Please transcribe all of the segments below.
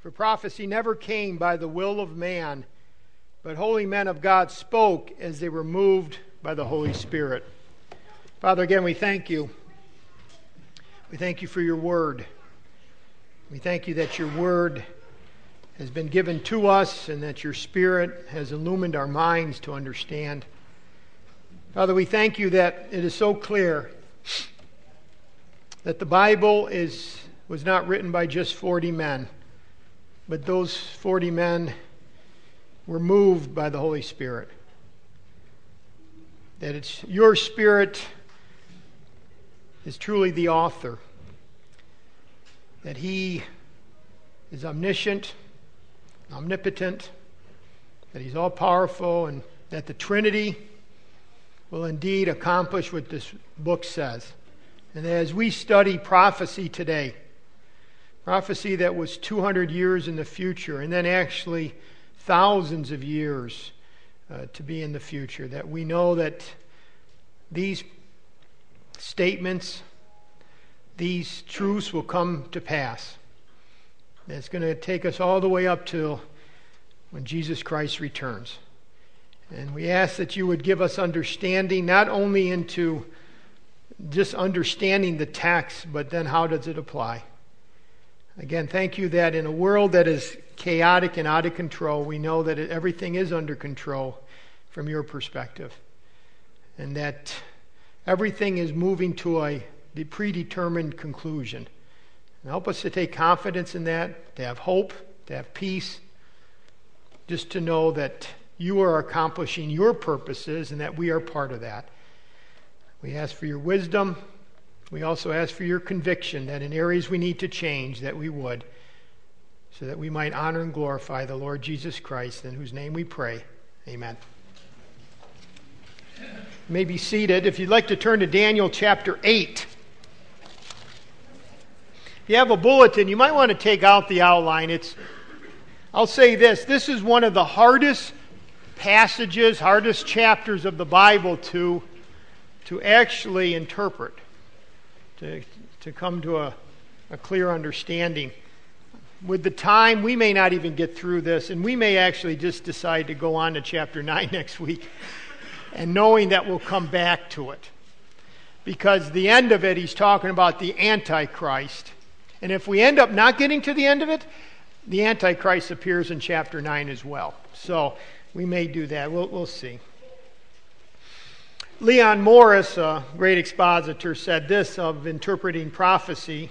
For prophecy never came by the will of man, but holy men of God spoke as they were moved by the Holy Spirit. Father, again, we thank you. We thank you for your word. We thank you that your word has been given to us and that your spirit has illumined our minds to understand. Father, we thank you that it is so clear that the Bible is, was not written by just 40 men but those 40 men were moved by the Holy Spirit. That it's your Spirit is truly the author. That He is omniscient, omnipotent, that He's all powerful, and that the Trinity will indeed accomplish what this book says. And as we study prophecy today, prophecy that was 200 years in the future, and then actually thousands of years uh, to be in the future. That we know that these statements, these truths will come to pass. It's going to take us all the way up to when Jesus Christ returns. And we ask that you would give us understanding, not only into just understanding the text, but then how does it apply? Again, thank you that in a world that is chaotic and out of control, we know that everything is under control from your perspective. And that everything is moving to a predetermined conclusion. And help us to take confidence in that, to have hope, to have peace, just to know that you are accomplishing your purposes and that we are part of that. We ask for your wisdom. We also ask for your conviction that in areas we need to change, that we would, so that we might honor and glorify the Lord Jesus Christ, in whose name we pray. Amen. You may be seated. If you'd like to turn to Daniel chapter 8. If you have a bulletin, you might want to take out the outline. It's I'll say this, this is one of the hardest passages, hardest chapters of the Bible to to actually interpret to, to come to a, a clear understanding. With the time, we may not even get through this, and we may actually just decide to go on to chapter 9 next week, and knowing that we'll come back to it. Because the end of it, he's talking about the Antichrist. And if we end up not getting to the end of it, the Antichrist appears in chapter 9 as well. So we may do that. We'll, we'll see. Leon Morris, a great expositor, said this of interpreting prophecy.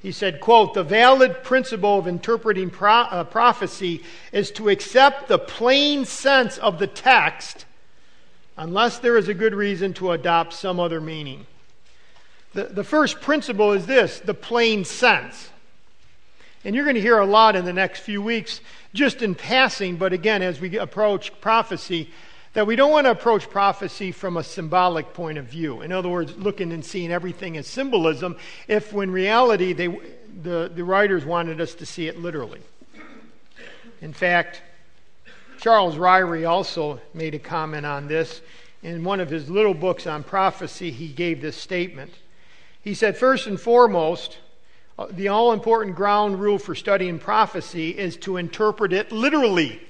He said, quote, the valid principle of interpreting pro- uh, prophecy is to accept the plain sense of the text unless there is a good reason to adopt some other meaning. The, the first principle is this the plain sense. And you're going to hear a lot in the next few weeks, just in passing, but again, as we approach prophecy, that we don't want to approach prophecy from a symbolic point of view. In other words, looking and seeing everything as symbolism, if when reality they, the, the writers wanted us to see it literally. In fact, Charles Ryrie also made a comment on this. In one of his little books on prophecy, he gave this statement. He said, First and foremost, uh, the all important ground rule for studying prophecy is to interpret it literally.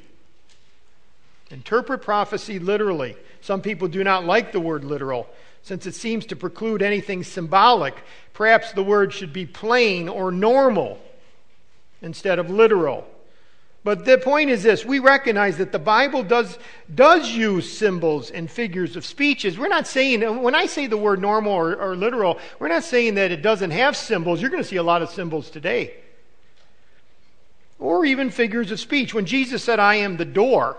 Interpret prophecy literally. Some people do not like the word literal, since it seems to preclude anything symbolic. Perhaps the word should be plain or normal instead of literal. But the point is this we recognize that the Bible does, does use symbols and figures of speeches. We're not saying, when I say the word normal or, or literal, we're not saying that it doesn't have symbols. You're going to see a lot of symbols today. Or even figures of speech. When Jesus said, I am the door,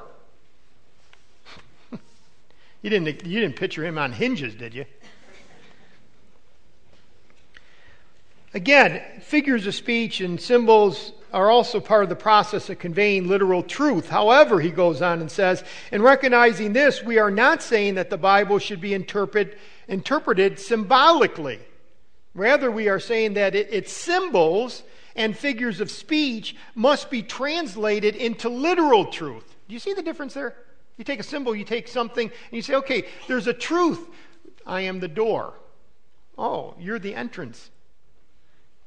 you didn't, you didn't picture him on hinges, did you? Again, figures of speech and symbols are also part of the process of conveying literal truth. However, he goes on and says, in recognizing this, we are not saying that the Bible should be interpret, interpreted symbolically. Rather, we are saying that it, its symbols and figures of speech must be translated into literal truth. Do you see the difference there? You take a symbol, you take something, and you say, okay, there's a truth. I am the door. Oh, you're the entrance.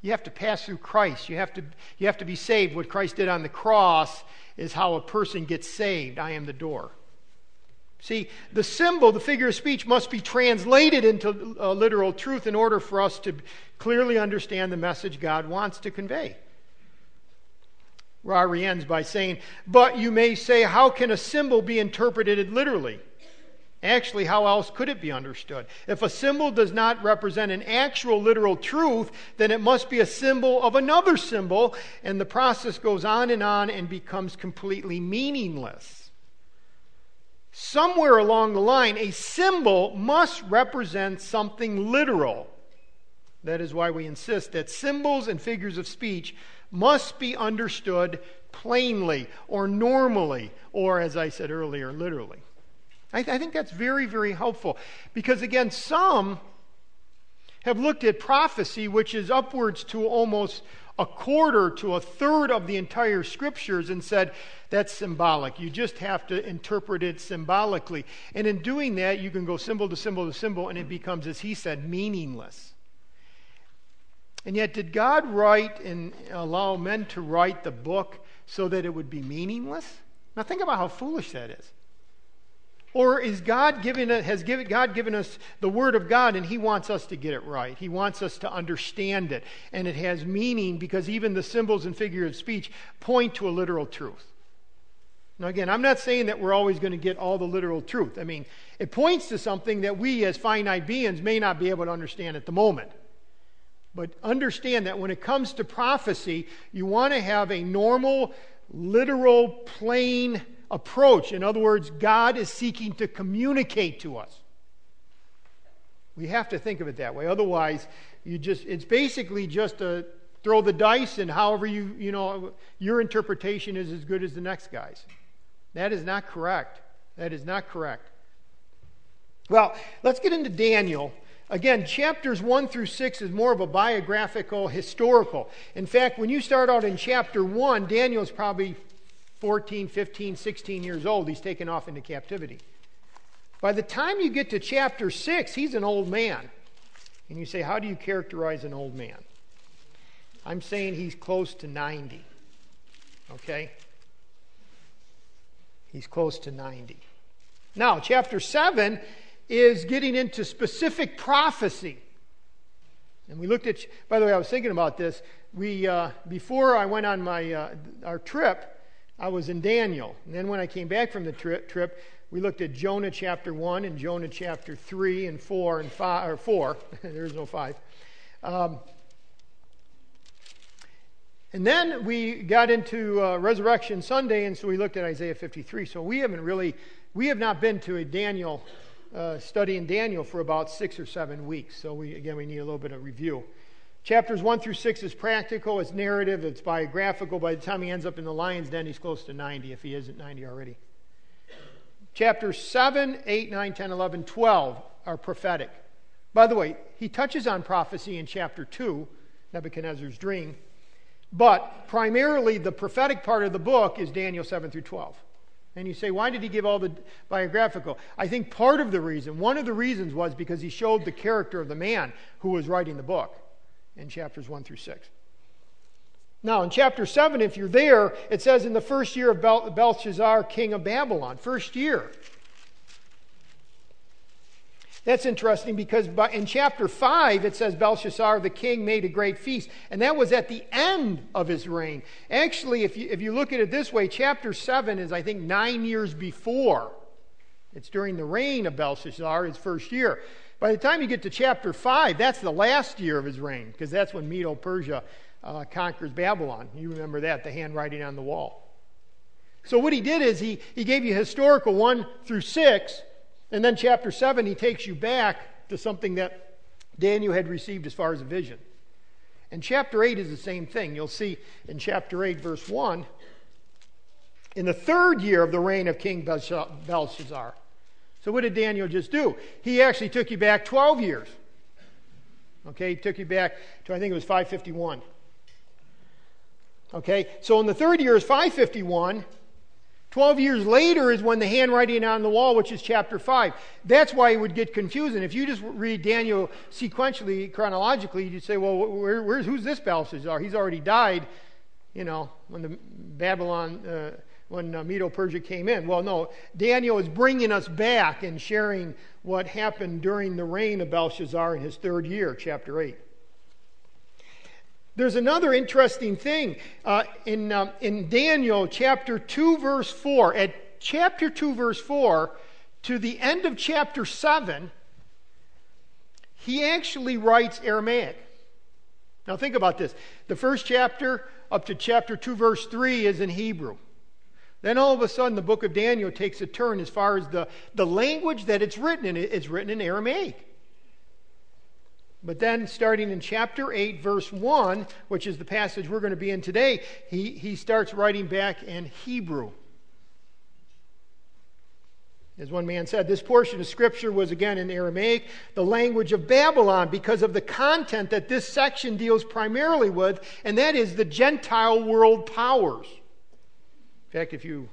you have to pass through Christ. You have to, you have to be saved. What Christ did on the cross is how a person gets saved. I am the door. See, the symbol, the figure of speech, must be translated into uh, literal truth in order for us to clearly understand the message God wants to convey. Ryrie ends by saying, But you may say, how can a symbol be interpreted literally? Actually, how else could it be understood? If a symbol does not represent an actual literal truth, then it must be a symbol of another symbol, and the process goes on and on and becomes completely meaningless. Somewhere along the line, a symbol must represent something literal. That is why we insist that symbols and figures of speech must be understood plainly or normally, or as I said earlier, literally. I, th- I think that's very, very helpful because, again, some have looked at prophecy, which is upwards to almost a quarter to a third of the entire scriptures, and said that's symbolic. You just have to interpret it symbolically. And in doing that, you can go symbol to symbol to symbol, and it becomes, as he said, meaningless. And yet, did God write and allow men to write the book so that it would be meaningless? Now, think about how foolish that is. Or is God given has God given us the Word of God and He wants us to get it right? He wants us to understand it. And it has meaning because even the symbols and figures of speech point to a literal truth. Now, again, I'm not saying that we're always going to get all the literal truth. I mean, it points to something that we as finite beings may not be able to understand at the moment. But understand that when it comes to prophecy, you want to have a normal, literal, plain approach. In other words, God is seeking to communicate to us. We have to think of it that way. Otherwise, you just it's basically just a throw the dice and however you you know your interpretation is as good as the next guy's. That is not correct. That is not correct. Well, let's get into Daniel. Again, chapters 1 through 6 is more of a biographical, historical. In fact, when you start out in chapter 1, Daniel is probably 14, 15, 16 years old, he's taken off into captivity. By the time you get to chapter 6, he's an old man. And you say, How do you characterize an old man? I'm saying he's close to 90. Okay? He's close to 90. Now, chapter 7 is getting into specific prophecy. And we looked at, by the way, I was thinking about this. We, uh, before I went on my, uh, our trip, I was in Daniel. And then when I came back from the trip, trip we looked at Jonah chapter 1 and Jonah chapter 3 and 4 and 5, or 4. There's no 5. Um, and then we got into uh, Resurrection Sunday, and so we looked at Isaiah 53. So we haven't really, we have not been to a Daniel uh, study in Daniel for about six or seven weeks. So we, again, we need a little bit of review. Chapters 1 through 6 is practical, it's narrative, it's biographical. By the time he ends up in the lion's den, he's close to 90, if he isn't 90 already. Chapters 7, 8, 9, 10, 11, 12 are prophetic. By the way, he touches on prophecy in chapter 2, Nebuchadnezzar's dream. But primarily, the prophetic part of the book is Daniel 7 through 12. And you say, why did he give all the biographical? I think part of the reason, one of the reasons was because he showed the character of the man who was writing the book in chapters 1 through 6. Now, in chapter 7, if you're there, it says, In the first year of Bel- Belshazzar, king of Babylon. First year. That's interesting because in chapter 5, it says Belshazzar the king made a great feast, and that was at the end of his reign. Actually, if you, if you look at it this way, chapter 7 is, I think, nine years before. It's during the reign of Belshazzar, his first year. By the time you get to chapter 5, that's the last year of his reign, because that's when Medo Persia uh, conquers Babylon. You remember that, the handwriting on the wall. So, what he did is he, he gave you historical 1 through 6, and then chapter 7, he takes you back to something that Daniel had received as far as a vision. And chapter 8 is the same thing. You'll see in chapter 8, verse 1, in the third year of the reign of King Belshazzar. So, what did Daniel just do? He actually took you back 12 years. Okay, he took you back to, I think it was 551. Okay, so in the third year is 551. 12 years later is when the handwriting on the wall, which is chapter 5. That's why it would get confusing. If you just read Daniel sequentially, chronologically, you'd say, well, where, where's, who's this Belshazzar? He's already died, you know, when the Babylon, uh, when uh, Medo-Persia came in. Well, no, Daniel is bringing us back and sharing what happened during the reign of Belshazzar in his third year, chapter 8. There's another interesting thing uh, in, um, in Daniel chapter 2, verse 4. At chapter 2, verse 4, to the end of chapter 7, he actually writes Aramaic. Now, think about this. The first chapter up to chapter 2, verse 3 is in Hebrew. Then all of a sudden, the book of Daniel takes a turn as far as the, the language that it's written in. It's written in Aramaic. But then, starting in chapter 8, verse 1, which is the passage we're going to be in today, he, he starts writing back in Hebrew. As one man said, this portion of Scripture was again in Aramaic, the language of Babylon, because of the content that this section deals primarily with, and that is the Gentile world powers. In fact, if you,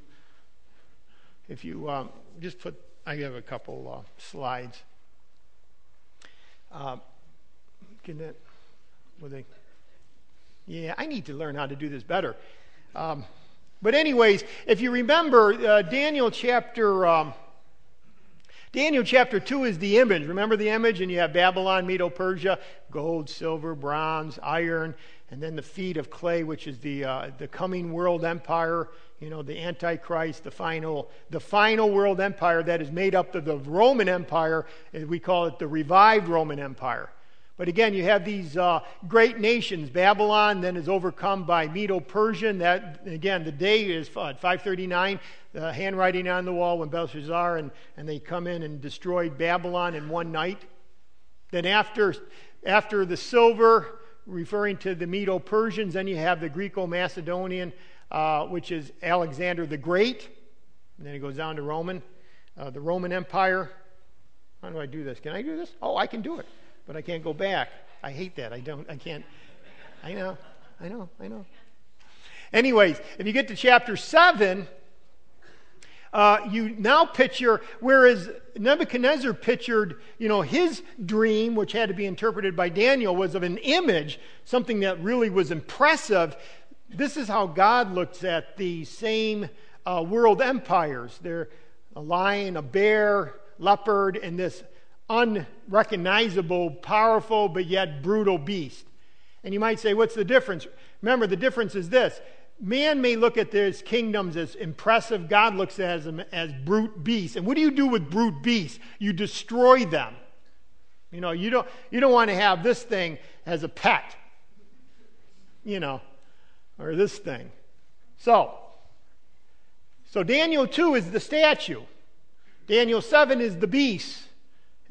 if you um, just put, I have a couple uh, slides. Uh, Yeah, I need to learn how to do this better. Um, but anyways, if you remember uh, Daniel chapter um, Daniel chapter 2 is the image. Remember the image? And you have Babylon, Medo Persia, gold, silver, bronze, iron, and then the feet of clay, which is the, uh, the coming world empire, you know, the Antichrist, the final, the final world empire that is made up of the Roman Empire. We call it the revived Roman Empire. But again, you have these uh, great nations. Babylon then is overcome by Medo-Persian. That again, the day is uh, 539. The handwriting on the wall when Belshazzar and, and they come in and destroyed Babylon in one night. Then after after the silver, referring to the Medo-Persians, then you have the Greco-Macedonian, uh, which is Alexander the Great. And then it goes down to Roman, uh, the Roman Empire. How do I do this? Can I do this? Oh, I can do it but I can't go back. I hate that. I don't, I can't. I know, I know, I know. Anyways, if you get to chapter 7, uh, you now picture, whereas Nebuchadnezzar pictured, you know, his dream, which had to be interpreted by Daniel, was of an image, something that really was impressive. This is how God looks at the same uh, world empires. They're a lion, a bear, leopard, and this unrecognizable, powerful, but yet brutal beast. And you might say, what's the difference? Remember, the difference is this man may look at these kingdoms as impressive, God looks at them as brute beasts. And what do you do with brute beasts? You destroy them. You know, you don't, you don't want to have this thing as a pet, you know, or this thing. So, so Daniel 2 is the statue. Daniel 7 is the beast.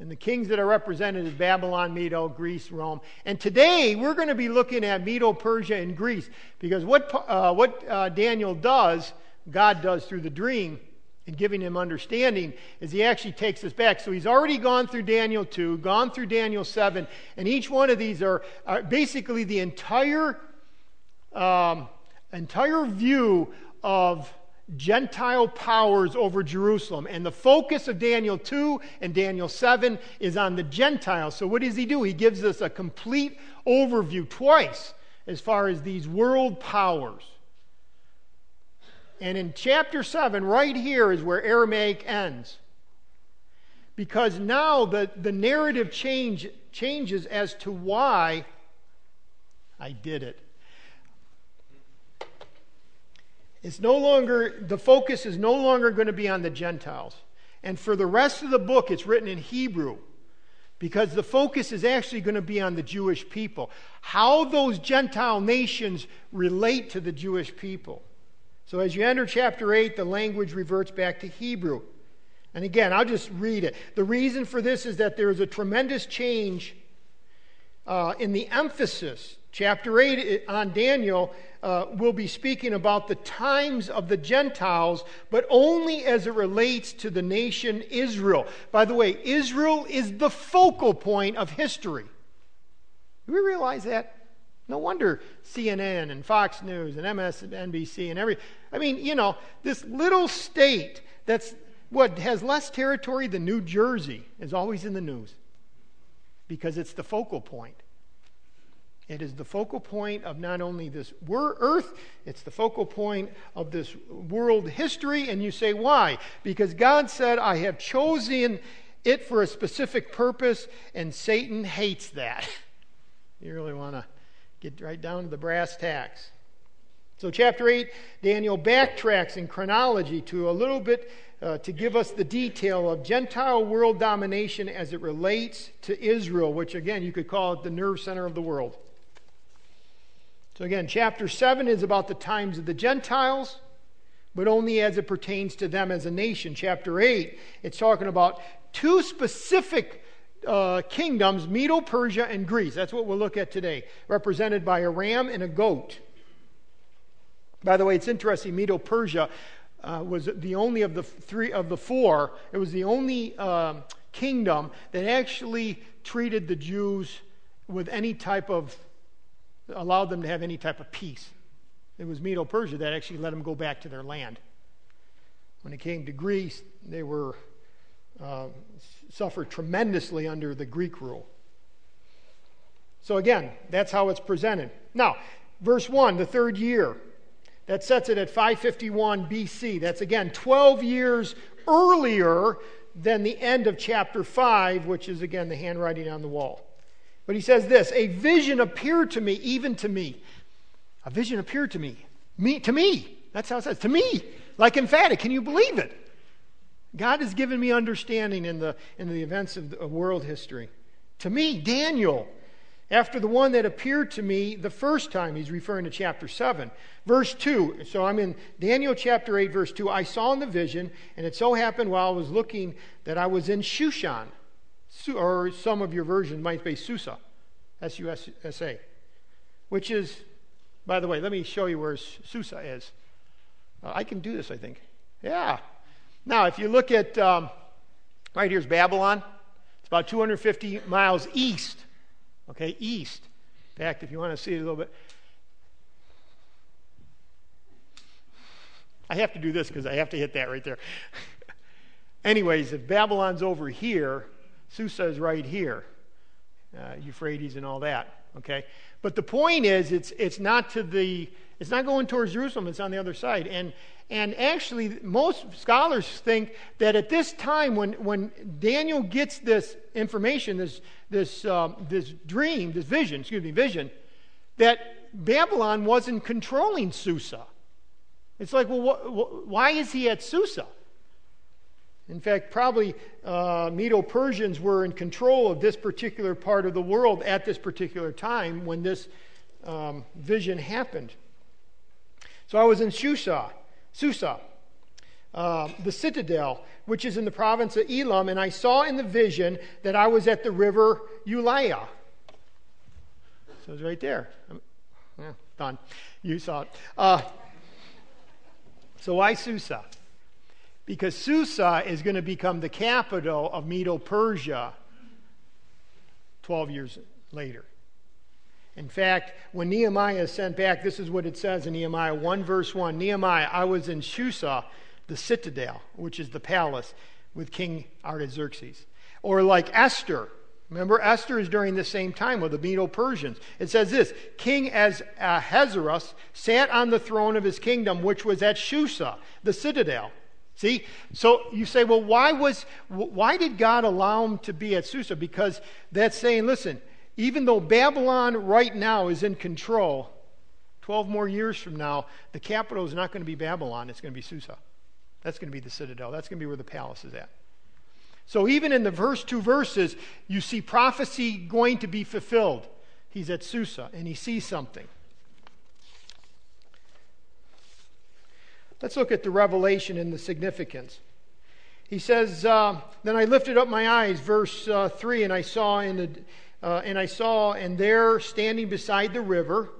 And the kings that are represented is Babylon, Medo, Greece, Rome. And today we're going to be looking at Medo, Persia, and Greece because what, uh, what uh, Daniel does, God does through the dream and giving him understanding, is he actually takes us back. So he's already gone through Daniel 2, gone through Daniel 7, and each one of these are, are basically the entire, um, entire view of Gentile powers over Jerusalem. And the focus of Daniel 2 and Daniel 7 is on the Gentiles. So, what does he do? He gives us a complete overview twice as far as these world powers. And in chapter 7, right here is where Aramaic ends. Because now the, the narrative change, changes as to why I did it. It's no longer, the focus is no longer going to be on the Gentiles. And for the rest of the book, it's written in Hebrew because the focus is actually going to be on the Jewish people. How those Gentile nations relate to the Jewish people. So as you enter chapter 8, the language reverts back to Hebrew. And again, I'll just read it. The reason for this is that there is a tremendous change uh, in the emphasis. Chapter 8 on Daniel uh, will be speaking about the times of the Gentiles, but only as it relates to the nation Israel. By the way, Israel is the focal point of history. Do we realize that? No wonder CNN and Fox News and MSNBC and every. I mean, you know, this little state that's what has less territory than New Jersey is always in the news because it's the focal point. It is the focal point of not only this earth, it's the focal point of this world history. And you say, why? Because God said, I have chosen it for a specific purpose, and Satan hates that. You really want to get right down to the brass tacks. So, chapter 8, Daniel backtracks in chronology to a little bit uh, to give us the detail of Gentile world domination as it relates to Israel, which again, you could call it the nerve center of the world. So, again, chapter 7 is about the times of the Gentiles, but only as it pertains to them as a nation. Chapter 8, it's talking about two specific uh, kingdoms Medo Persia and Greece. That's what we'll look at today, represented by a ram and a goat. By the way, it's interesting, Medo Persia uh, was the only of the three of the four, it was the only um, kingdom that actually treated the Jews with any type of, allowed them to have any type of peace. It was Medo Persia that actually let them go back to their land. When it came to Greece, they were uh, suffered tremendously under the Greek rule. So, again, that's how it's presented. Now, verse 1, the third year, that sets it at 551 BC. That's, again, 12 years earlier than the end of chapter 5, which is, again, the handwriting on the wall. But he says this A vision appeared to me, even to me. A vision appeared to me. Me to me. That's how it says. To me. Like emphatic. Can you believe it? God has given me understanding in the, in the events of, the, of world history. To me, Daniel, after the one that appeared to me the first time, he's referring to chapter 7. Verse 2, so I'm in Daniel chapter 8, verse 2. I saw in the vision, and it so happened while I was looking that I was in Shushan, or some of your versions might say Susa, S U S S A, which is, by the way, let me show you where Susa is. Uh, I can do this, I think. Yeah, now, if you look at um, right here's Babylon, it's about 250 miles east. Okay, east. In fact, if you want to see it a little bit, I have to do this because I have to hit that right there. Anyways, if Babylon's over here, Susa is right here, uh, Euphrates and all that. Okay, but the point is, it's it's not to the it's not going towards Jerusalem. It's on the other side, and and actually, most scholars think that at this time, when, when Daniel gets this information, this, this, um, this dream, this vision, excuse me, vision, that Babylon wasn't controlling Susa. It's like, well, wh- wh- why is he at Susa? In fact, probably uh, Medo Persians were in control of this particular part of the world at this particular time when this um, vision happened. So I was in Susa. Susa, uh, the citadel, which is in the province of Elam, and I saw in the vision that I was at the river Ulai. So it's right there. Yeah, done. You saw it. Uh, so why Susa? Because Susa is going to become the capital of Medo Persia 12 years later. In fact, when Nehemiah is sent back, this is what it says in Nehemiah 1, verse 1 Nehemiah, I was in Susa, the citadel, which is the palace, with King Artaxerxes. Or like Esther. Remember, Esther is during the same time with the Medo Persians. It says this King Ahasuerus uh, sat on the throne of his kingdom, which was at Susa, the citadel. See? So you say, well, why was why did God allow him to be at Susa? Because that's saying, listen, even though Babylon right now is in control, 12 more years from now, the capital is not going to be Babylon, it's going to be Susa. That's going to be the citadel. That's going to be where the palace is at. So even in the first two verses, you see prophecy going to be fulfilled. He's at Susa and he sees something. Let's look at the revelation and the significance. He says, uh, Then I lifted up my eyes, verse uh, 3, and I saw in the uh, and I saw, and there standing beside the river,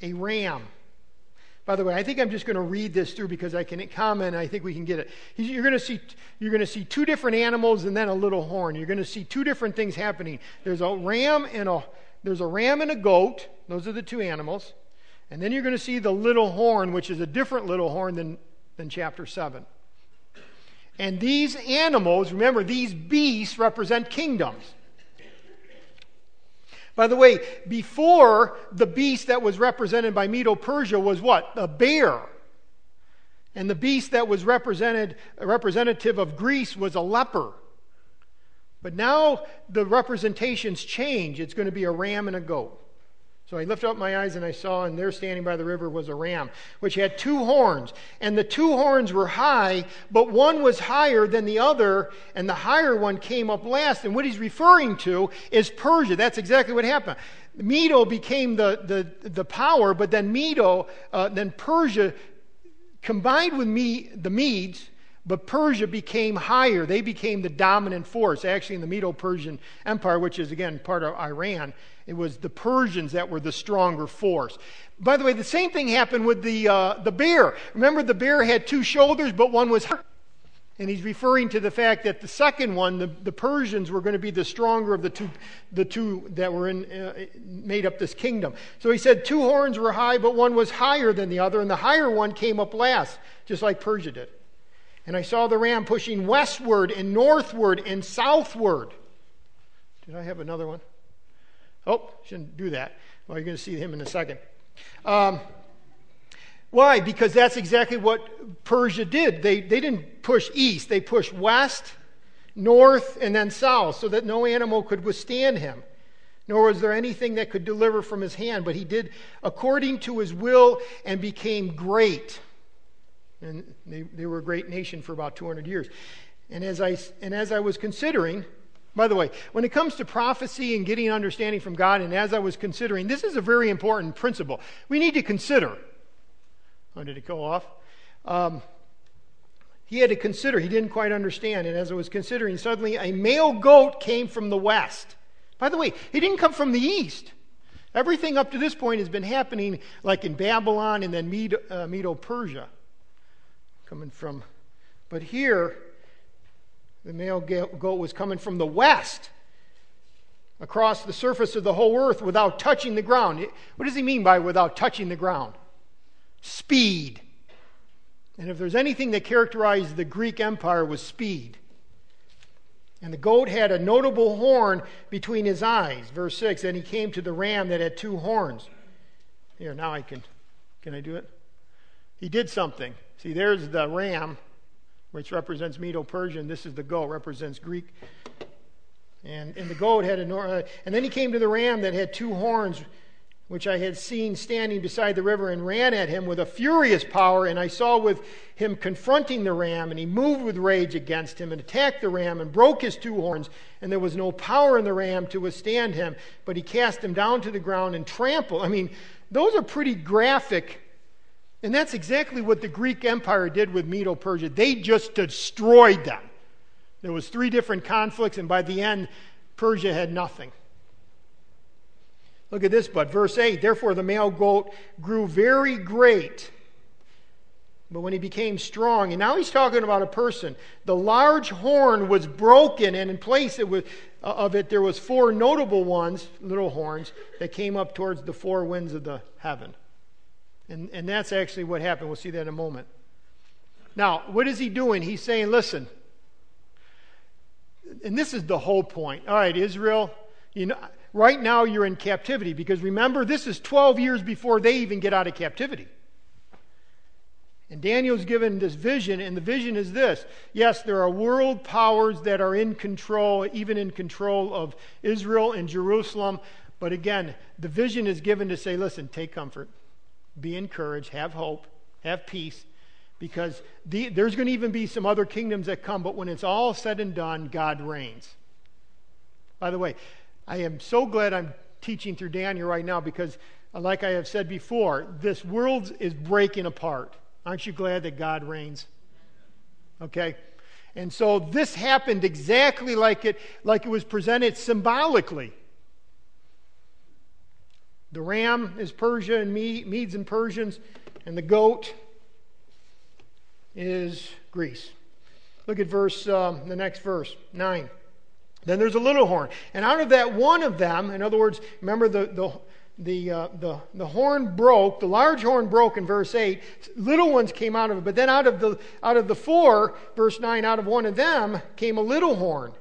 a ram. By the way, I think I'm just going to read this through because I can comment. I think we can get it. You're going to see you're going to see two different animals and then a little horn. You're going to see two different things happening. There's a ram and a there's a ram and a goat. Those are the two animals. And then you're going to see the little horn, which is a different little horn than, than chapter 7. And these animals, remember, these beasts represent kingdoms. By the way, before the beast that was represented by Medo Persia was what? A bear. And the beast that was represented, representative of Greece was a leper. But now the representations change. It's going to be a ram and a goat. So I lifted up my eyes and I saw, and there standing by the river was a ram, which had two horns. And the two horns were high, but one was higher than the other, and the higher one came up last. And what he's referring to is Persia. That's exactly what happened. Medo became the, the, the power, but then Medo, uh, then Persia combined with me, the Medes, but Persia became higher. They became the dominant force. Actually, in the Medo Persian Empire, which is again part of Iran, it was the Persians that were the stronger force. By the way, the same thing happened with the, uh, the bear. Remember, the bear had two shoulders, but one was. And he's referring to the fact that the second one, the, the Persians, were going to be the stronger of the two, the two that were in, uh, made up this kingdom. So he said two horns were high, but one was higher than the other, and the higher one came up last, just like Persia did. And I saw the ram pushing westward and northward and southward. Did I have another one? Oh, shouldn't do that. Well, you're going to see him in a second. Um, why? Because that's exactly what Persia did. They, they didn't push east, they pushed west, north, and then south so that no animal could withstand him. Nor was there anything that could deliver from his hand, but he did according to his will and became great. And they, they were a great nation for about 200 years. And as I, and as I was considering, by the way, when it comes to prophecy and getting understanding from God, and as I was considering, this is a very important principle. We need to consider. Oh, did it go off? Um, he had to consider. He didn't quite understand. And as I was considering, suddenly a male goat came from the west. By the way, he didn't come from the east. Everything up to this point has been happening like in Babylon and then Medo, uh, Medo Persia coming from. But here, the male goat was coming from the west across the surface of the whole earth without touching the ground. What does he mean by without touching the ground? Speed. And if there's anything that characterized the Greek Empire was speed. And the goat had a notable horn between his eyes. Verse 6. Then he came to the ram that had two horns. Here, now I can. Can I do it? He did something. See, there's the ram, which represents Medo Persian. This is the goat, represents Greek. And, and the goat had a. Uh, and then he came to the ram that had two horns, which I had seen standing beside the river, and ran at him with a furious power. And I saw with him confronting the ram, and he moved with rage against him and attacked the ram and broke his two horns. And there was no power in the ram to withstand him, but he cast him down to the ground and trampled. I mean, those are pretty graphic and that's exactly what the Greek Empire did with Medo Persia. They just destroyed them. There was three different conflicts, and by the end, Persia had nothing. Look at this, but verse 8 Therefore the male goat grew very great. But when he became strong, and now he's talking about a person, the large horn was broken, and in place it was, uh, of it there was four notable ones, little horns, that came up towards the four winds of the heaven. And, and that's actually what happened. We'll see that in a moment. Now, what is he doing? He's saying, listen, and this is the whole point. All right, Israel, you know, right now you're in captivity because remember, this is 12 years before they even get out of captivity. And Daniel's given this vision, and the vision is this yes, there are world powers that are in control, even in control of Israel and Jerusalem. But again, the vision is given to say, listen, take comfort be encouraged, have hope, have peace, because the, there's going to even be some other kingdoms that come, but when it's all said and done, God reigns. By the way, I am so glad I'm teaching through Daniel right now because, uh, like I have said before, this world is breaking apart. Aren't you glad that God reigns? Okay? And so this happened exactly like it, like it was presented symbolically. The ram is Persia and Medes and Persians, and the goat is Greece. Look at verse, um, the next verse, 9. Then there's a little horn. And out of that one of them, in other words, remember the, the, the, uh, the, the horn broke, the large horn broke in verse 8, little ones came out of it. But then out of the, out of the four, verse 9, out of one of them came a little horn,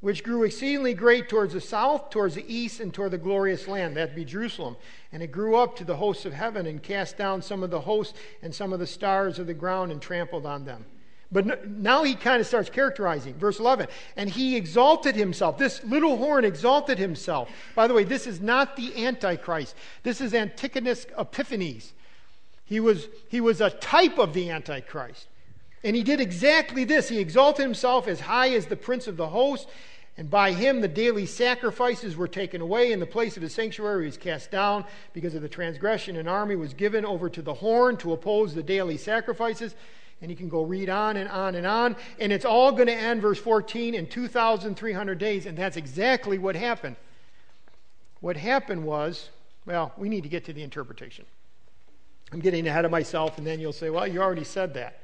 which grew exceedingly great towards the south, towards the east, and toward the glorious land. That'd be Jerusalem. And it grew up to the hosts of heaven and cast down some of the hosts and some of the stars of the ground and trampled on them. But now he kind of starts characterizing. Verse 11. And he exalted himself. This little horn exalted himself. By the way, this is not the Antichrist. This is Antiochus Epiphanes. He was, he was a type of the Antichrist. And he did exactly this. He exalted himself as high as the prince of the host. And by him the daily sacrifices were taken away, and the place of the sanctuary was cast down because of the transgression. An army was given over to the horn to oppose the daily sacrifices. And you can go read on and on and on. And it's all going to end, verse 14, in 2,300 days. And that's exactly what happened. What happened was, well, we need to get to the interpretation. I'm getting ahead of myself, and then you'll say, well, you already said that.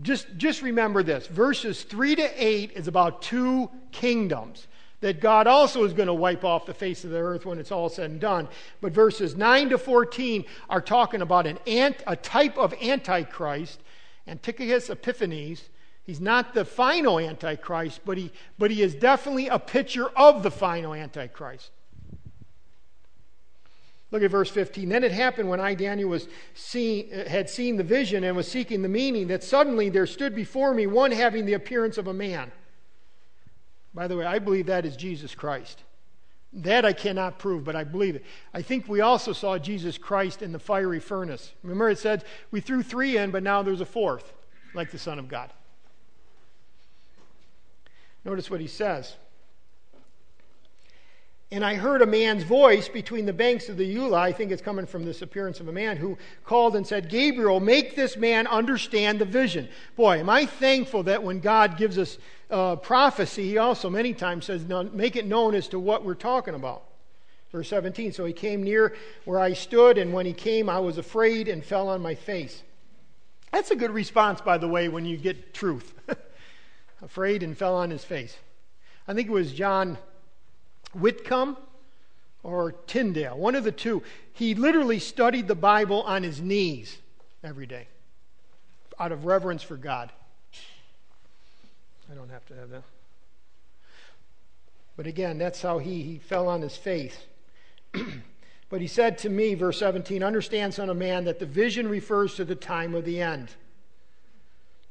Just, just remember this verses 3 to 8 is about two kingdoms that God also is going to wipe off the face of the earth when it's all said and done. But verses 9 to 14 are talking about an ant, a type of Antichrist Antiochus Epiphanes. He's not the final Antichrist, but he, but he is definitely a picture of the final Antichrist. Look at verse 15. Then it happened when I, Daniel, was see, uh, had seen the vision and was seeking the meaning that suddenly there stood before me one having the appearance of a man. By the way, I believe that is Jesus Christ. That I cannot prove, but I believe it. I think we also saw Jesus Christ in the fiery furnace. Remember, it said we threw three in, but now there's a fourth, like the Son of God. Notice what he says. And I heard a man's voice between the banks of the Ulai. I think it's coming from this appearance of a man who called and said, Gabriel, make this man understand the vision. Boy, am I thankful that when God gives us uh, prophecy, he also many times says, make it known as to what we're talking about. Verse 17 So he came near where I stood, and when he came, I was afraid and fell on my face. That's a good response, by the way, when you get truth. afraid and fell on his face. I think it was John Whitcomb or Tyndale, one of the two. He literally studied the Bible on his knees every day out of reverence for God. I don't have to have that. But again, that's how he, he fell on his face. but he said to me, verse 17, Understand, Son of Man, that the vision refers to the time of the end.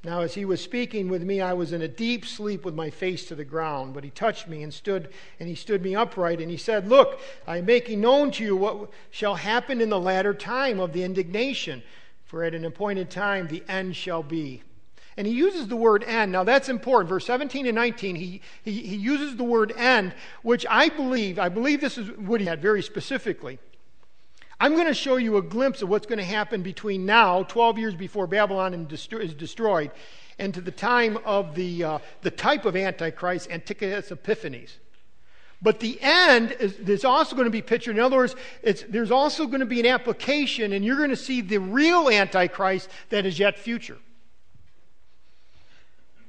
Now, as he was speaking with me, I was in a deep sleep with my face to the ground. But he touched me and stood, and he stood me upright, and he said, Look, I am making known to you what shall happen in the latter time of the indignation, for at an appointed time the end shall be. And he uses the word end. Now that's important. Verse 17 and 19, he, he, he uses the word end, which I believe, I believe this is what he had very specifically. I'm going to show you a glimpse of what's going to happen between now, 12 years before Babylon is destroyed, and to the time of the, uh, the type of Antichrist, Antiochus Epiphanes. But the end is there's also going to be pictured. In other words, there's also going to be an application, and you're going to see the real Antichrist that is yet future.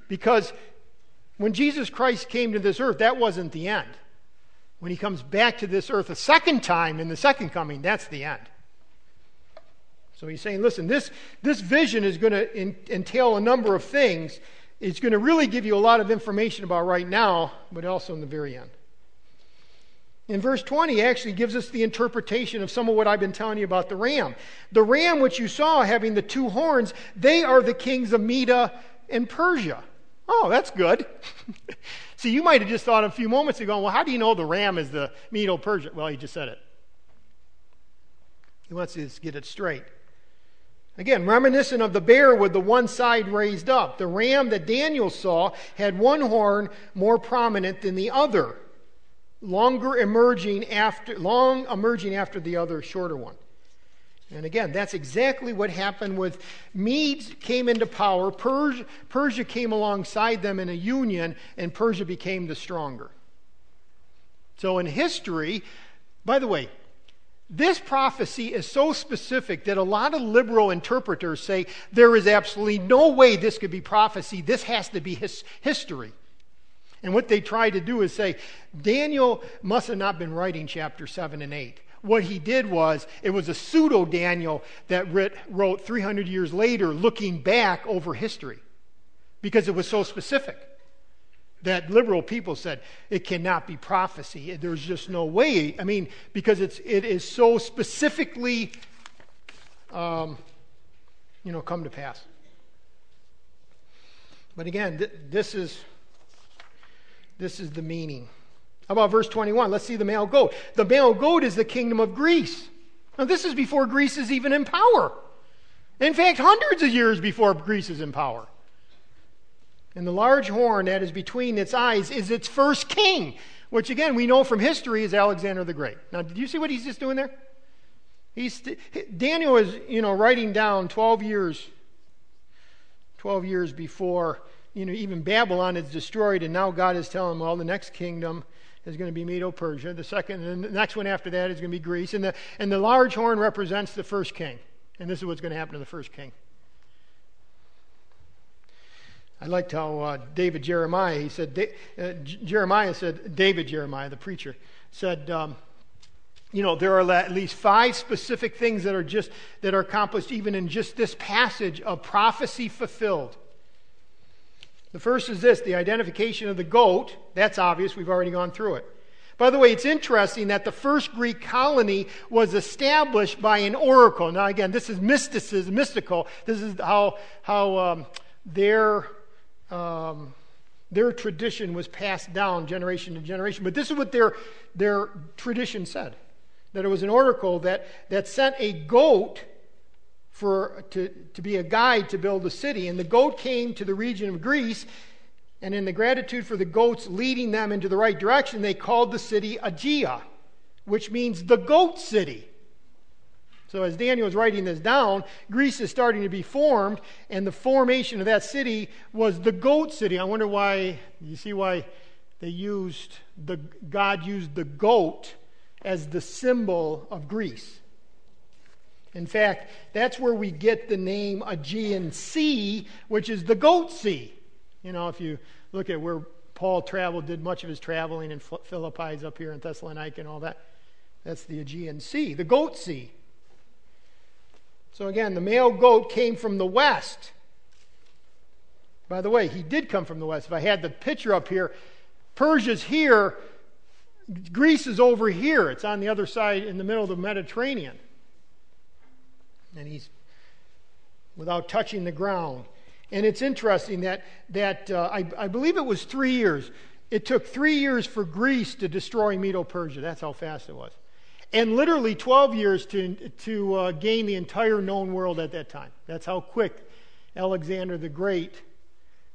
Because when Jesus Christ came to this earth, that wasn't the end. When he comes back to this earth a second time in the second coming, that's the end. So he's saying, listen, this, this vision is going to entail a number of things. It's going to really give you a lot of information about right now, but also in the very end. In verse 20, actually gives us the interpretation of some of what I've been telling you about the ram. The ram, which you saw having the two horns, they are the kings of Media and Persia. Oh, that's good. See, you might have just thought a few moments ago, well, how do you know the ram is the Medo Persian? Well, he just said it. He wants to get it straight. Again, reminiscent of the bear with the one side raised up. The ram that Daniel saw had one horn more prominent than the other, longer emerging after, long emerging after the other shorter one. And again, that's exactly what happened with Medes came into power. Persia, Persia came alongside them in a union, and Persia became the stronger. So in history, by the way, this prophecy is so specific that a lot of liberal interpreters say there is absolutely no way this could be prophecy. This has to be his history. And what they try to do is say, Daniel must have not been writing chapter 7 and 8. What he did was, it was a pseudo Daniel that wrote 300 years later, looking back over history, because it was so specific that liberal people said it cannot be prophecy. There's just no way. I mean, because it's, it is so specifically, um, you know, come to pass. But again, th- this is this is the meaning. How about verse 21? Let's see the male goat. The male goat is the kingdom of Greece. Now, this is before Greece is even in power. In fact, hundreds of years before Greece is in power. And the large horn that is between its eyes is its first king, which again we know from history is Alexander the Great. Now, did you see what he's just doing there? He's, Daniel is, you know, writing down 12 years, 12 years before you know, even Babylon is destroyed, and now God is telling them, well, the next kingdom is going to be Medo-Persia. The second, and the next one after that is going to be Greece, and the and the large horn represents the first king, and this is what's going to happen to the first king. I liked how uh, David Jeremiah, he said, uh, Jeremiah said, David Jeremiah, the preacher, said, um, you know, there are at least five specific things that are just, that are accomplished even in just this passage of prophecy fulfilled. The first is this the identification of the goat. That's obvious, we've already gone through it. By the way, it's interesting that the first Greek colony was established by an oracle. Now, again, this is mysticism, mystical. This is how, how um, their, um, their tradition was passed down generation to generation. But this is what their, their tradition said that it was an oracle that, that sent a goat for, to, to be a guide to build a city. And the goat came to the region of Greece, and in the gratitude for the goats leading them into the right direction, they called the city Aegea, which means the goat city. So, as Daniel is writing this down, Greece is starting to be formed, and the formation of that city was the goat city. I wonder why, you see why they used, the, God used the goat as the symbol of Greece. In fact, that's where we get the name Aegean Sea, which is the Goat Sea. You know, if you look at where Paul traveled, did much of his traveling in Philippi, up here in Thessalonica and all that, that's the Aegean Sea, the Goat Sea. So again, the male goat came from the west. By the way, he did come from the west. If I had the picture up here, Persia's here, Greece is over here. It's on the other side in the middle of the Mediterranean and he's without touching the ground. And it's interesting that, that uh, I, I, believe it was three years. It took three years for Greece to destroy Medo Persia. That's how fast it was. And literally 12 years to, to uh, gain the entire known world at that time. That's how quick Alexander the Great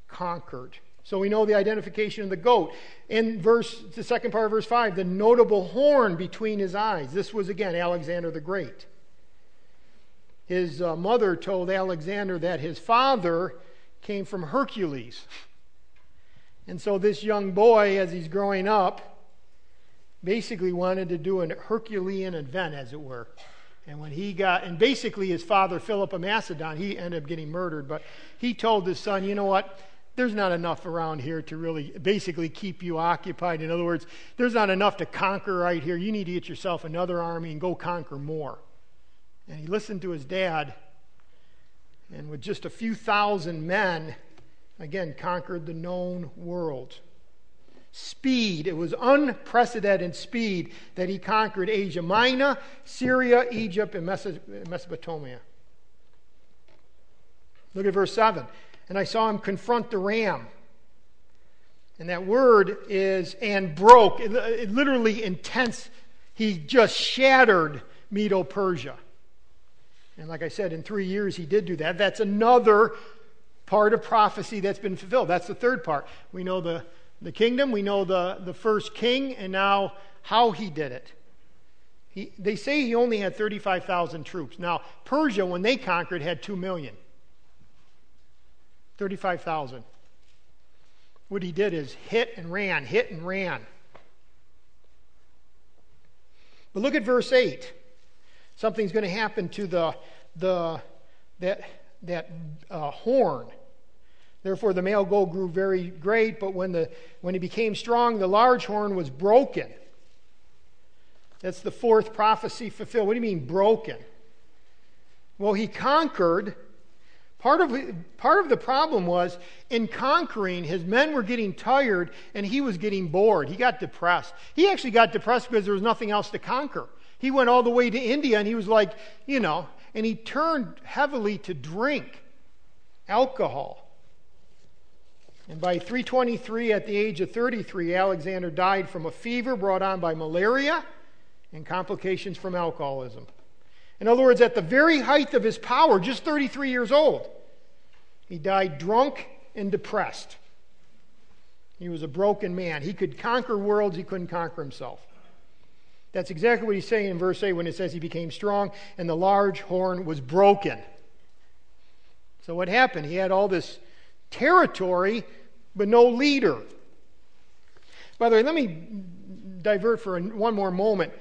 conquered. So we know the identification of the goat. In verse, the second part of verse 5, the notable horn between his eyes. This was again Alexander the Great his uh, mother told Alexander that his father came from Hercules. And so this young boy, as he's growing up, basically wanted to do a Herculean event, as it were. And when he got, and basically his father, Philip of Macedon, he ended up getting murdered, but he told his son, you know what? There's not enough around here to really basically keep you occupied. In other words, there's not enough to conquer right here. You need to get yourself another army and go conquer more. And he listened to his dad, and with just a few thousand men, again, conquered the known world. Speed, it was unprecedented speed that he conquered Asia Minor, Syria, Egypt, and Mesopotamia. Look at verse 7. And I saw him confront the ram. And that word is and broke. It, it literally intense. He just shattered Medo Persia. And like I said, in three years he did do that. That's another part of prophecy that's been fulfilled. That's the third part. We know the, the kingdom, we know the, the first king, and now how he did it. He, they say he only had 35,000 troops. Now, Persia, when they conquered, had 2 million. 35,000. What he did is hit and ran, hit and ran. But look at verse 8. Something's going to happen to the, the, that, that uh, horn. Therefore, the male goat grew very great, but when, the, when he became strong, the large horn was broken. That's the fourth prophecy fulfilled. What do you mean, broken? Well, he conquered. Part of, part of the problem was in conquering, his men were getting tired and he was getting bored. He got depressed. He actually got depressed because there was nothing else to conquer. He went all the way to India and he was like, you know, and he turned heavily to drink, alcohol. And by 323, at the age of 33, Alexander died from a fever brought on by malaria and complications from alcoholism. In other words, at the very height of his power, just 33 years old, he died drunk and depressed. He was a broken man. He could conquer worlds, he couldn't conquer himself. That's exactly what he's saying in verse 8 when it says he became strong and the large horn was broken. So, what happened? He had all this territory, but no leader. By the way, let me divert for one more moment.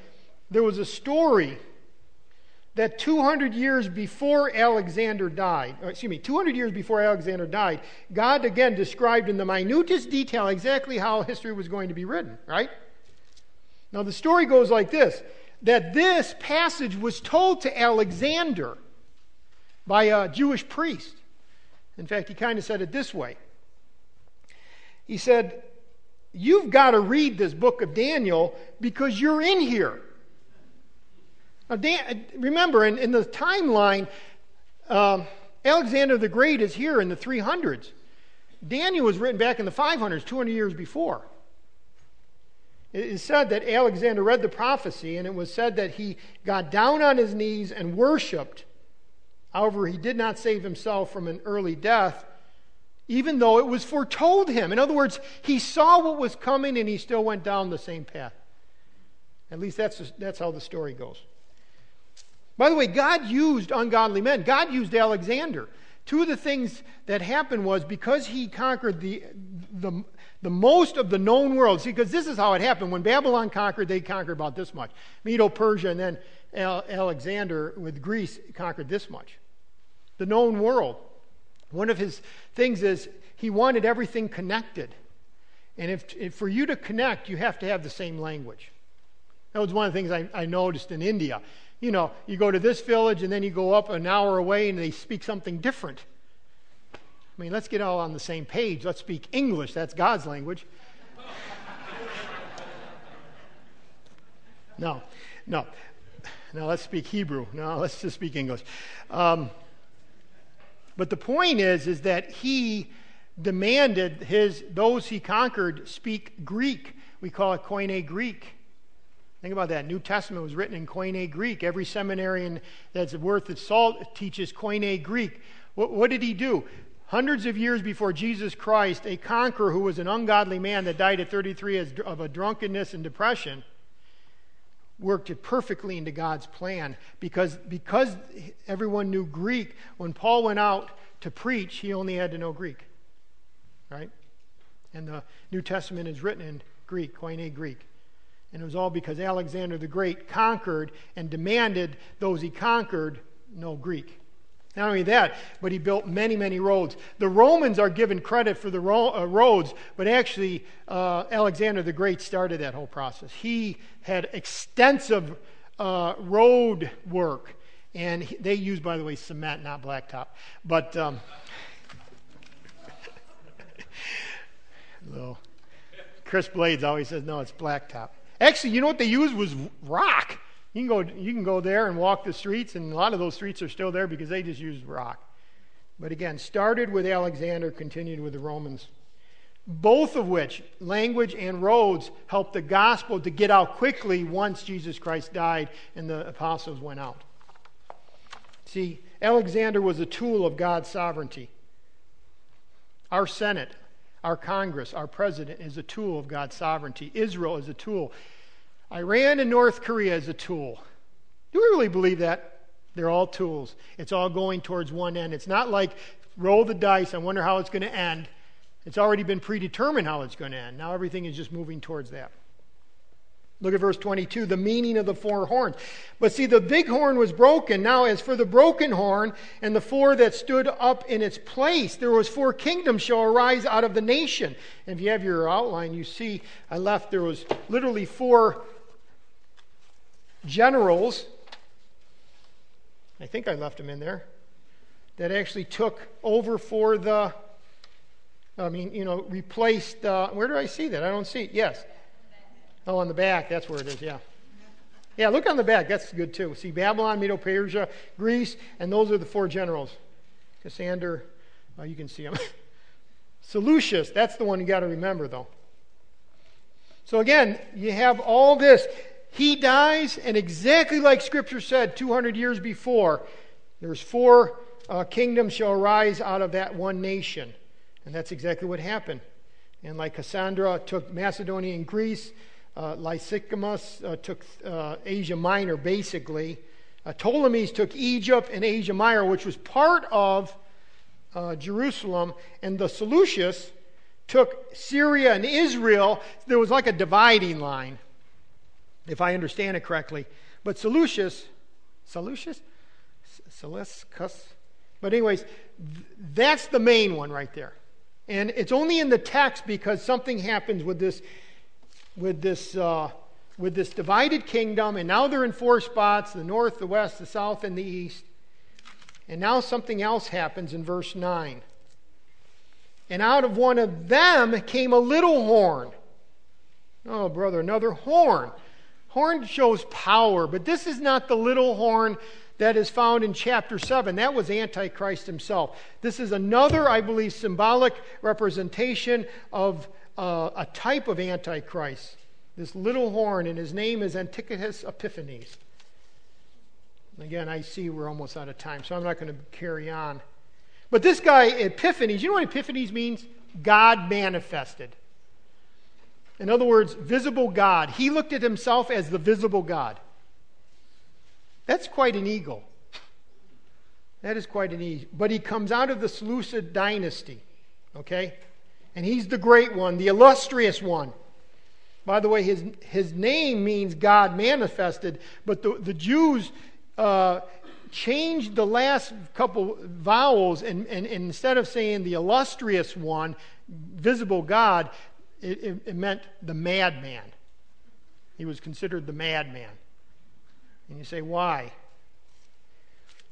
There was a story that 200 years before Alexander died, uh, excuse me, 200 years before Alexander died, God again described in the minutest detail exactly how history was going to be written, right? Now, the story goes like this that this passage was told to Alexander by a Jewish priest. In fact, he kind of said it this way He said, You've got to read this book of Daniel because you're in here. Now, Dan, remember, in, in, the timeline, um, Alexander the Great is here in the 300s. Daniel was written back in the 500s, 200 years before. It is said that Alexander read the prophecy, and it was said that he got down on his knees and worshiped. However, he did not save himself from an early death, even though it was foretold him. In other words, he saw what was coming and he still went down the same path. At least that's, that's how the story goes. By the way, God used ungodly men. God used Alexander. Two of the things that happened was because he conquered the, the, the most of the known world. See, because this is how it happened. When Babylon conquered, they conquered about this much. Medo Persia and then Alexander with Greece conquered this much. The known world. One of his things is he wanted everything connected. And if, if for you to connect, you have to have the same language. That was one of the things I, I noticed in India. You know, you go to this village and then you go up an hour away and they speak something different. I mean, let's get all on the same page. Let's speak English. That's God's language. no, no. No, let's speak Hebrew. No, let's just speak English. Um, but the point is, is that he demanded his those he conquered speak Greek. We call it Koine Greek. Think about that. New Testament was written in Koine Greek. Every seminarian that's worth its salt teaches Koine Greek. What, what did he do? Hundreds of years before Jesus Christ, a conqueror who was an ungodly man that died at 33 of a drunkenness and depression worked it perfectly into God's plan because, because everyone knew Greek. When Paul went out to preach, he only had to know Greek. Right? And the New Testament is written in Greek, Koine Greek. And it was all because Alexander the Great conquered and demanded those he conquered know Greek. Not only that, but he built many, many roads. The Romans are given credit for the ro- uh, roads, but actually, uh, Alexander the Great started that whole process. He had extensive uh, road work, and he, they used, by the way, cement, not blacktop. But, um, Chris Blades always says, no, it's blacktop. Actually, you know what they used was rock. You can go, you can go there and walk the streets, and a lot of those streets are still there because they just used rock. But again, started with Alexander, continued with the Romans. Both of which, language and roads, helped the gospel to get out quickly once Jesus Christ died and the apostles went out. See, Alexander was a tool of God's sovereignty. Our Senate, our Congress, our president is a tool of God's sovereignty. Israel is a tool. Iran and North Korea as a tool. Do we really believe that? They're all tools. It's all going towards one end. It's not like roll the dice, I wonder how it's going to end. It's already been predetermined how it's going to end. Now everything is just moving towards that. Look at verse 22, the meaning of the four horns. But see, the big horn was broken. Now, as for the broken horn and the four that stood up in its place, there was four kingdoms shall arise out of the nation. And if you have your outline, you see I left there was literally four generals. I think I left them in there. That actually took over for the, I mean, you know, replaced. Where do I see that? I don't see it. Yes. Oh, on the back, that's where it is, yeah. Yeah, look on the back, that's good too. See, Babylon, Medo Persia, Greece, and those are the four generals. Cassander, you can see him. Seleucus, that's the one you got to remember, though. So again, you have all this. He dies, and exactly like Scripture said 200 years before, there's four uh, kingdoms shall arise out of that one nation. And that's exactly what happened. And like Cassander took Macedonia and Greece, uh, uh, took uh, Asia Minor, basically. Uh, Ptolemies took Egypt and Asia Minor, which was part of uh, Jerusalem. And the Seleucus took Syria and Israel. There was like a dividing line, if I understand it correctly. But Seleucus, Seleucus? Seleucus? But, anyways, th- that's the main one right there. And it's only in the text because something happens with this with this, uh, with this divided kingdom, and now they're in four spots the north, the west, the south, and the east. And now something else happens in verse 9. And out of one of them came a little horn. Oh, brother, another horn. Horn shows power, but this is not the little horn that is found in chapter 7. That was Antichrist himself. This is another, I believe, symbolic representation of uh, a type of Antichrist, this little horn, and his name is Antiochus Epiphanes. Again, I see we're almost out of time, so I'm not going to carry on. But this guy, Epiphanes, you know what Epiphanes means? God manifested. In other words, visible God. He looked at himself as the visible God. That's quite an eagle. That is quite an eagle. But he comes out of the Seleucid dynasty. Okay? And he's the great one, the illustrious one. By the way, his, his name means God manifested, but the, the Jews uh, changed the last couple vowels, and, and, and, instead of saying the illustrious one, visible God, it, it, meant the madman. He was considered the madman. And you say, why?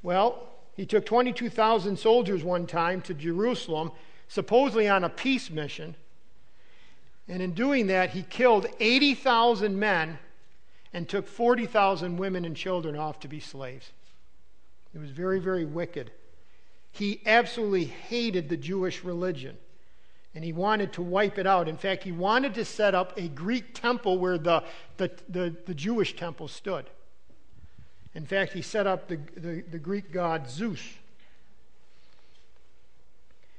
Well, he took 22,000 soldiers one time to Jerusalem supposedly on a peace mission. And in doing that, he killed 80,000 men and took 40,000 women and children off to be slaves. It was very, very wicked. He absolutely hated the Jewish religion and he wanted to wipe it out. In fact, he wanted to set up a Greek temple where the, the, the, the Jewish temple stood. In fact, he set up the, the, the Greek god Zeus.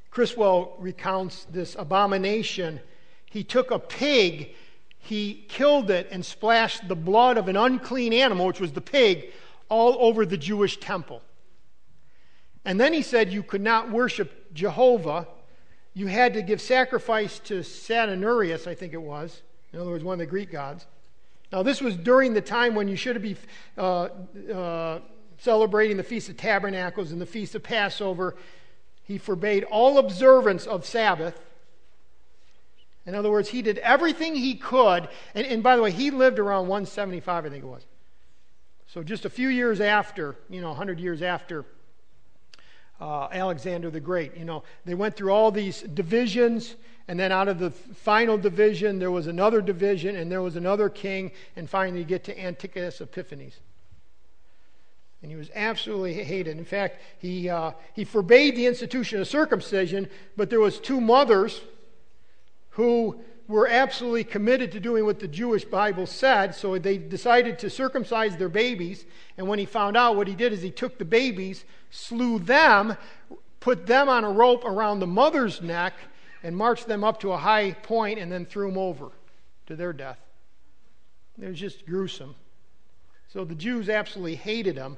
Criswell recounts this abomination. He took a pig, he killed it, and splashed the blood of an unclean animal, which was the pig, all over the Jewish temple. And then he said you could not worship Jehovah. You had to give sacrifice to Saturnus, I think it was. In other words, one of the Greek gods. Now, this was during the time when you should be uh, uh, celebrating the Feast of Tabernacles and the Feast of Passover he forbade all observance of Sabbath. In other words, he did everything he could. And, and, by the way, he lived around 175, I think it was. So just a few years after, you know, 100 years after uh, Alexander the Great, you know, they went through all these divisions. And then out of the final division, there was another division, and there was another king. And finally, you get to Antiochus Epiphanes. And he was absolutely hated. In fact, he, uh, he forbade the institution of circumcision, but there was two mothers who were absolutely committed to doing what the Jewish Bible said, so they decided to circumcise their babies. And when he found out, what he did is he took the babies, slew them, put them on a rope around the mother's neck, and marched them up to a high point and then threw them over to their death. It was just gruesome. So the Jews absolutely hated him.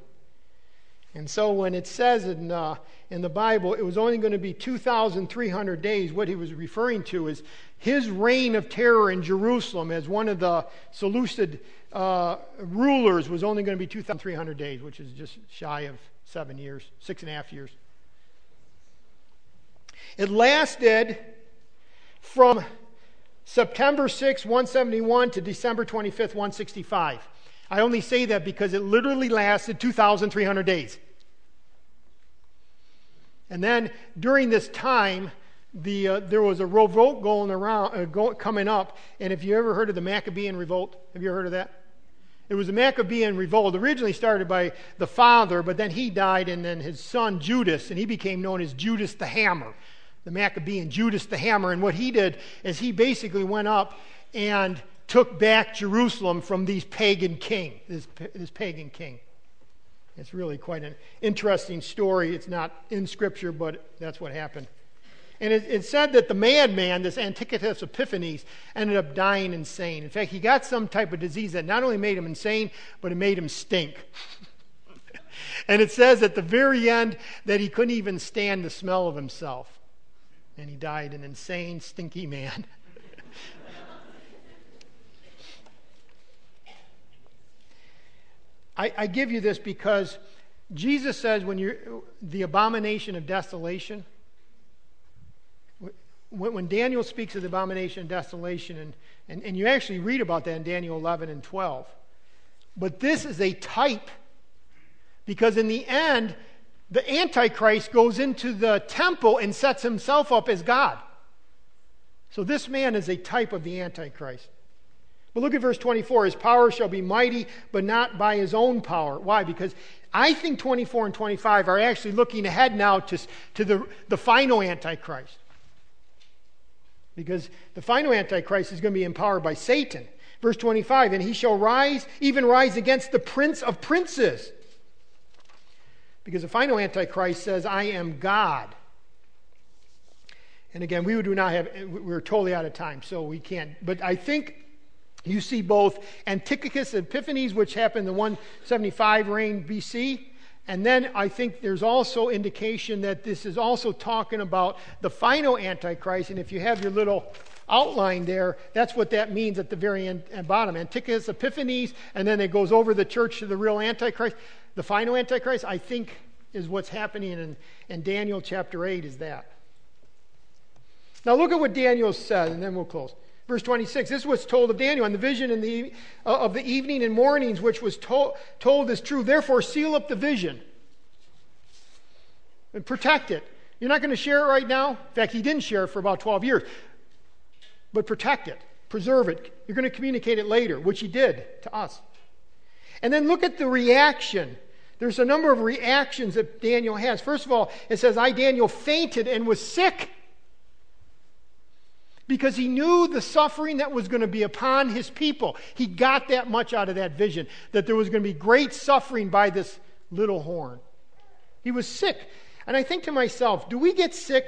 And so when it says in, uh, in the Bible it was only going to be 2,300 days, what he was referring to is his reign of terror in Jerusalem as one of the Seleucid uh, rulers was only going to be 2,300 days, which is just shy of seven years, six and a half years. It lasted from September 6, 171 to December 25th, 165. I only say that because it literally lasted 2,300 days. And then during this time, the, uh, there was a revolt going around, uh, coming up. And if you ever heard of the Maccabean revolt, have you heard of that? It was a Maccabean revolt, originally started by the father, but then he died, and then his son Judas, and he became known as Judas the Hammer, the Maccabean Judas the Hammer. And what he did is he basically went up and took back Jerusalem from these pagan king, this, this pagan king. It's really quite an interesting story. It's not in Scripture, but that's what happened. And it, it, said that the madman, this Antiochus Epiphanes, ended up dying insane. In fact, he got some type of disease that not only made him insane, but it made him stink. and it says at the very end that he couldn't even stand the smell of himself. And he died an insane, stinky man. I, I give you this because Jesus says when you're the abomination of desolation, when, when Daniel speaks of the abomination of desolation, and, and, and you actually read about that in Daniel 11 and 12. But this is a type because in the end, the Antichrist goes into the temple and sets himself up as God. So this man is a type of the Antichrist. But look at verse 24. His power shall be mighty, but not by his own power. Why? Because I think 24 and 25 are actually looking ahead now to, to the, the final Antichrist. Because the final Antichrist is going to be empowered by Satan. Verse 25, and he shall rise, even rise against the prince of princes. Because the final Antichrist says, I am God. And again, we do not have, we're totally out of time, so we can't. But I think you see both Antiochus Epiphanes, which happened in the 175 reign BC, and then I think there's also indication that this is also talking about the final Antichrist. And if you have your little outline there, that's what that means at the very end, at bottom. Antiochus Epiphanes, and then it goes over the church to the real Antichrist. The final Antichrist, I think, is what's happening in, in Daniel chapter 8, is that. Now look at what Daniel said, and then we'll close. Verse 26, this was told of Daniel, and the vision in the, uh, of the evening and mornings, which was to- told is true. Therefore, seal up the vision and protect it. You're not going to share it right now. In fact, he didn't share it for about 12 years. But protect it, preserve it. You're going to communicate it later, which he did to us. And then look at the reaction. There's a number of reactions that Daniel has. First of all, it says, I, Daniel, fainted and was sick because he knew the suffering that was going to be upon his people. He got that much out of that vision, that there was going to be great suffering by this little horn. He was sick. And I think to myself, do we get sick?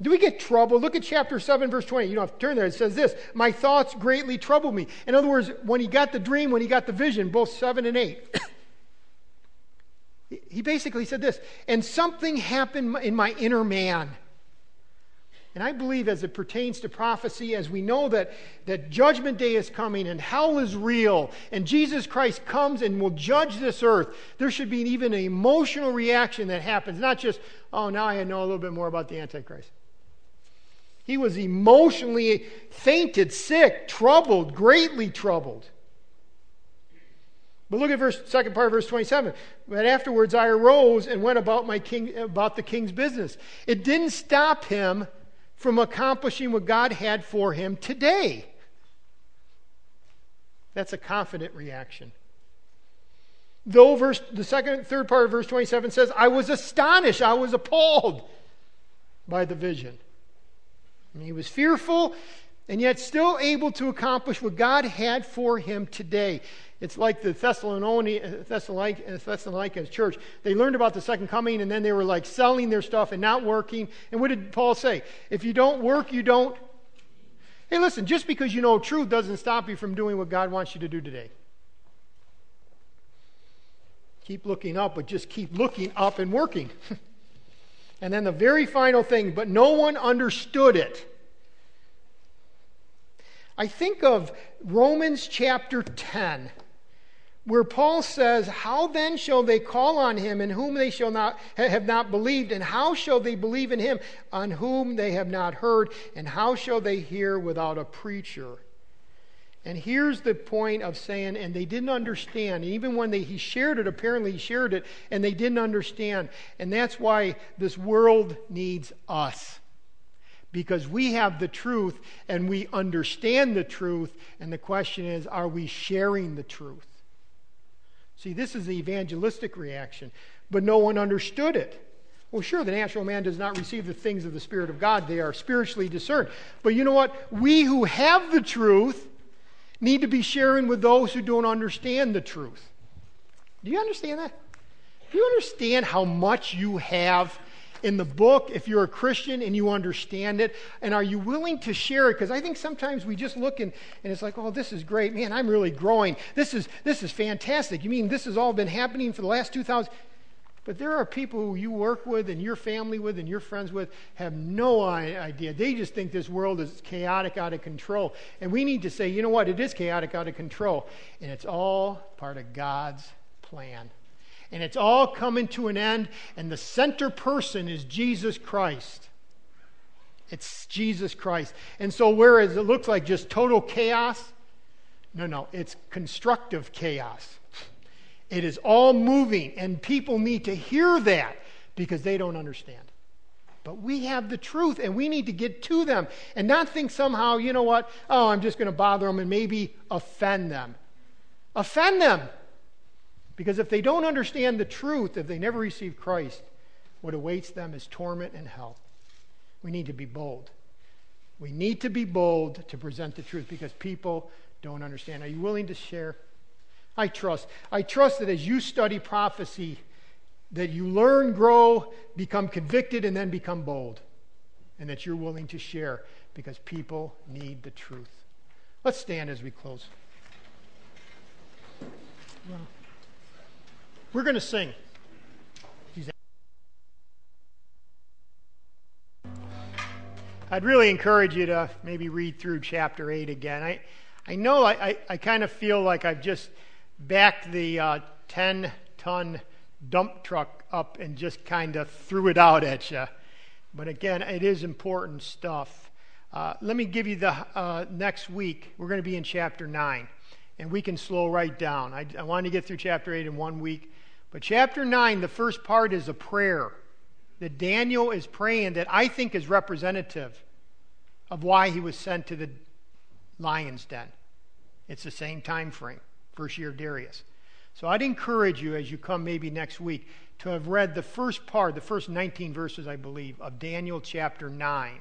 Do we get trouble? Look at chapter 7, verse 20. You don't have to turn there. It says this My thoughts greatly troubled me. In other words, when he got the dream, when he got the vision, both 7 and 8, he basically said this, and something happened in my inner man. And I believe, as it pertains to prophecy, as we know that, that judgment day is coming and hell is real and Jesus Christ comes and will judge this earth, there should be even an emotional reaction that happens. Not just, oh, now I know a little bit more about the Antichrist. He was emotionally fainted, sick, troubled, greatly troubled. But look at verse second part of verse 27. But afterwards I arose and went about my king about the king's business. It didn't stop him from accomplishing what God had for him today. That's a confident reaction. Though verse, the second, third part of verse 27 says, I was astonished, I was appalled by the vision. And he was fearful and yet still able to accomplish what God had for him today. It's like the Thessalonians, uh, Thessalonians uh, church. They learned about the second coming and then they were like selling their stuff and not working. And what did Paul say? If you don't work, you don't. Hey, listen, just because you know truth doesn't stop you from doing what God wants you to do today. Keep looking up, but just keep looking up and working. and then the very final thing, but no one understood it. I think of Romans chapter 10, where Paul says, How then shall they call on him in whom they shall not have not believed? And how shall they believe in him on whom they have not heard? And how shall they hear without a preacher? And here's the point of saying, and they didn't understand. Even when they, he shared it, apparently he shared it, and they didn't understand. And that's why this world needs us because we have the truth and we understand the truth. And the question is, are we sharing the truth? See, this is the evangelistic reaction, but no one understood it. Well, sure, the natural man does not receive the things of the Spirit of God, they are spiritually discerned. But you know what? We who have the truth need to be sharing with those who don't understand the truth. Do you understand that? Do you understand how much you have in the book if you're a Christian and you understand it? And are you willing to share it? Because I think sometimes we just look and, and it's like, oh, this is great. Man, I'm really growing. This is, this is fantastic. You mean this has all been happening for the last 2,000? But there are people who you work with and your family with and your friends with have no idea. They just think this world is chaotic, out of control. And we need to say, you know what? It is chaotic, out of control. And it's all part of God's plan and it's all coming to an end, and the center person is Jesus Christ. It's Jesus Christ. And so, whereas it looks like just total chaos, no, no, it's constructive chaos. It is all moving, and people need to hear that because they don't understand. But we have the truth, and we need to get to them and not think somehow, you know what, oh, I'm just going to bother them and maybe offend them. Offend them. Because if they don't understand the truth, if they never receive Christ, what awaits them is torment and hell. We need to be bold. We need to be bold to present the truth because people don't understand. Are you willing to share? I trust. I trust that as you study prophecy, that you learn, grow, become convicted, and then become bold. And that you're willing to share because people need the truth. Let's stand as we close. We're going to sing. I'd really encourage you to maybe read through chapter 8 again. I, I know I, I, I kind of feel like I've just backed the 10 uh, ton dump truck up and just kind of threw it out at you. But again, it is important stuff. Uh, let me give you the uh, next week. We're going to be in chapter 9, and we can slow right down. I, I wanted to get through chapter 8 in one week. But chapter 9, the first part is a prayer that Daniel is praying that I think is representative of why he was sent to the lion's den. It's the same time frame, first year of Darius. So I'd encourage you as you come maybe next week to have read the first part, the first 19 verses, I believe, of Daniel chapter 9.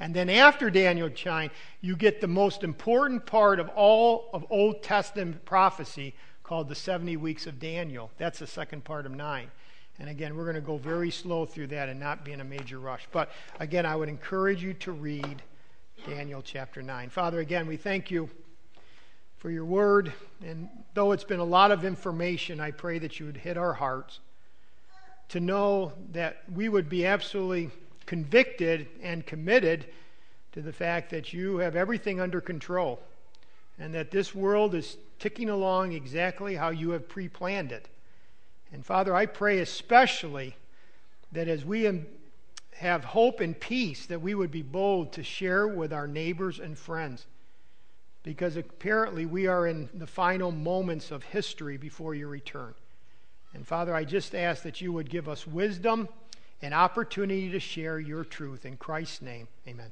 And then after Daniel 9, you get the most important part of all of Old Testament prophecy, called the 70 weeks of Daniel. That's the second part of 9. And again, we're going to go very slow through that and not be in a major rush. But again, I would encourage you to read Daniel chapter 9. Father, again, we thank you for your word. And though it's been a lot of information, I pray that you would hit our hearts to know that we would be absolutely convicted and committed to the fact that you have everything under control and that this world is ticking along exactly how you have pre planned it. And Father, I pray especially that as we have hope and peace, that we would be bold to share with our neighbors and friends. Because apparently we are in the final moments of history before your return. And Father, I just ask that you would give us wisdom and opportunity to share your truth. In Christ's name, amen.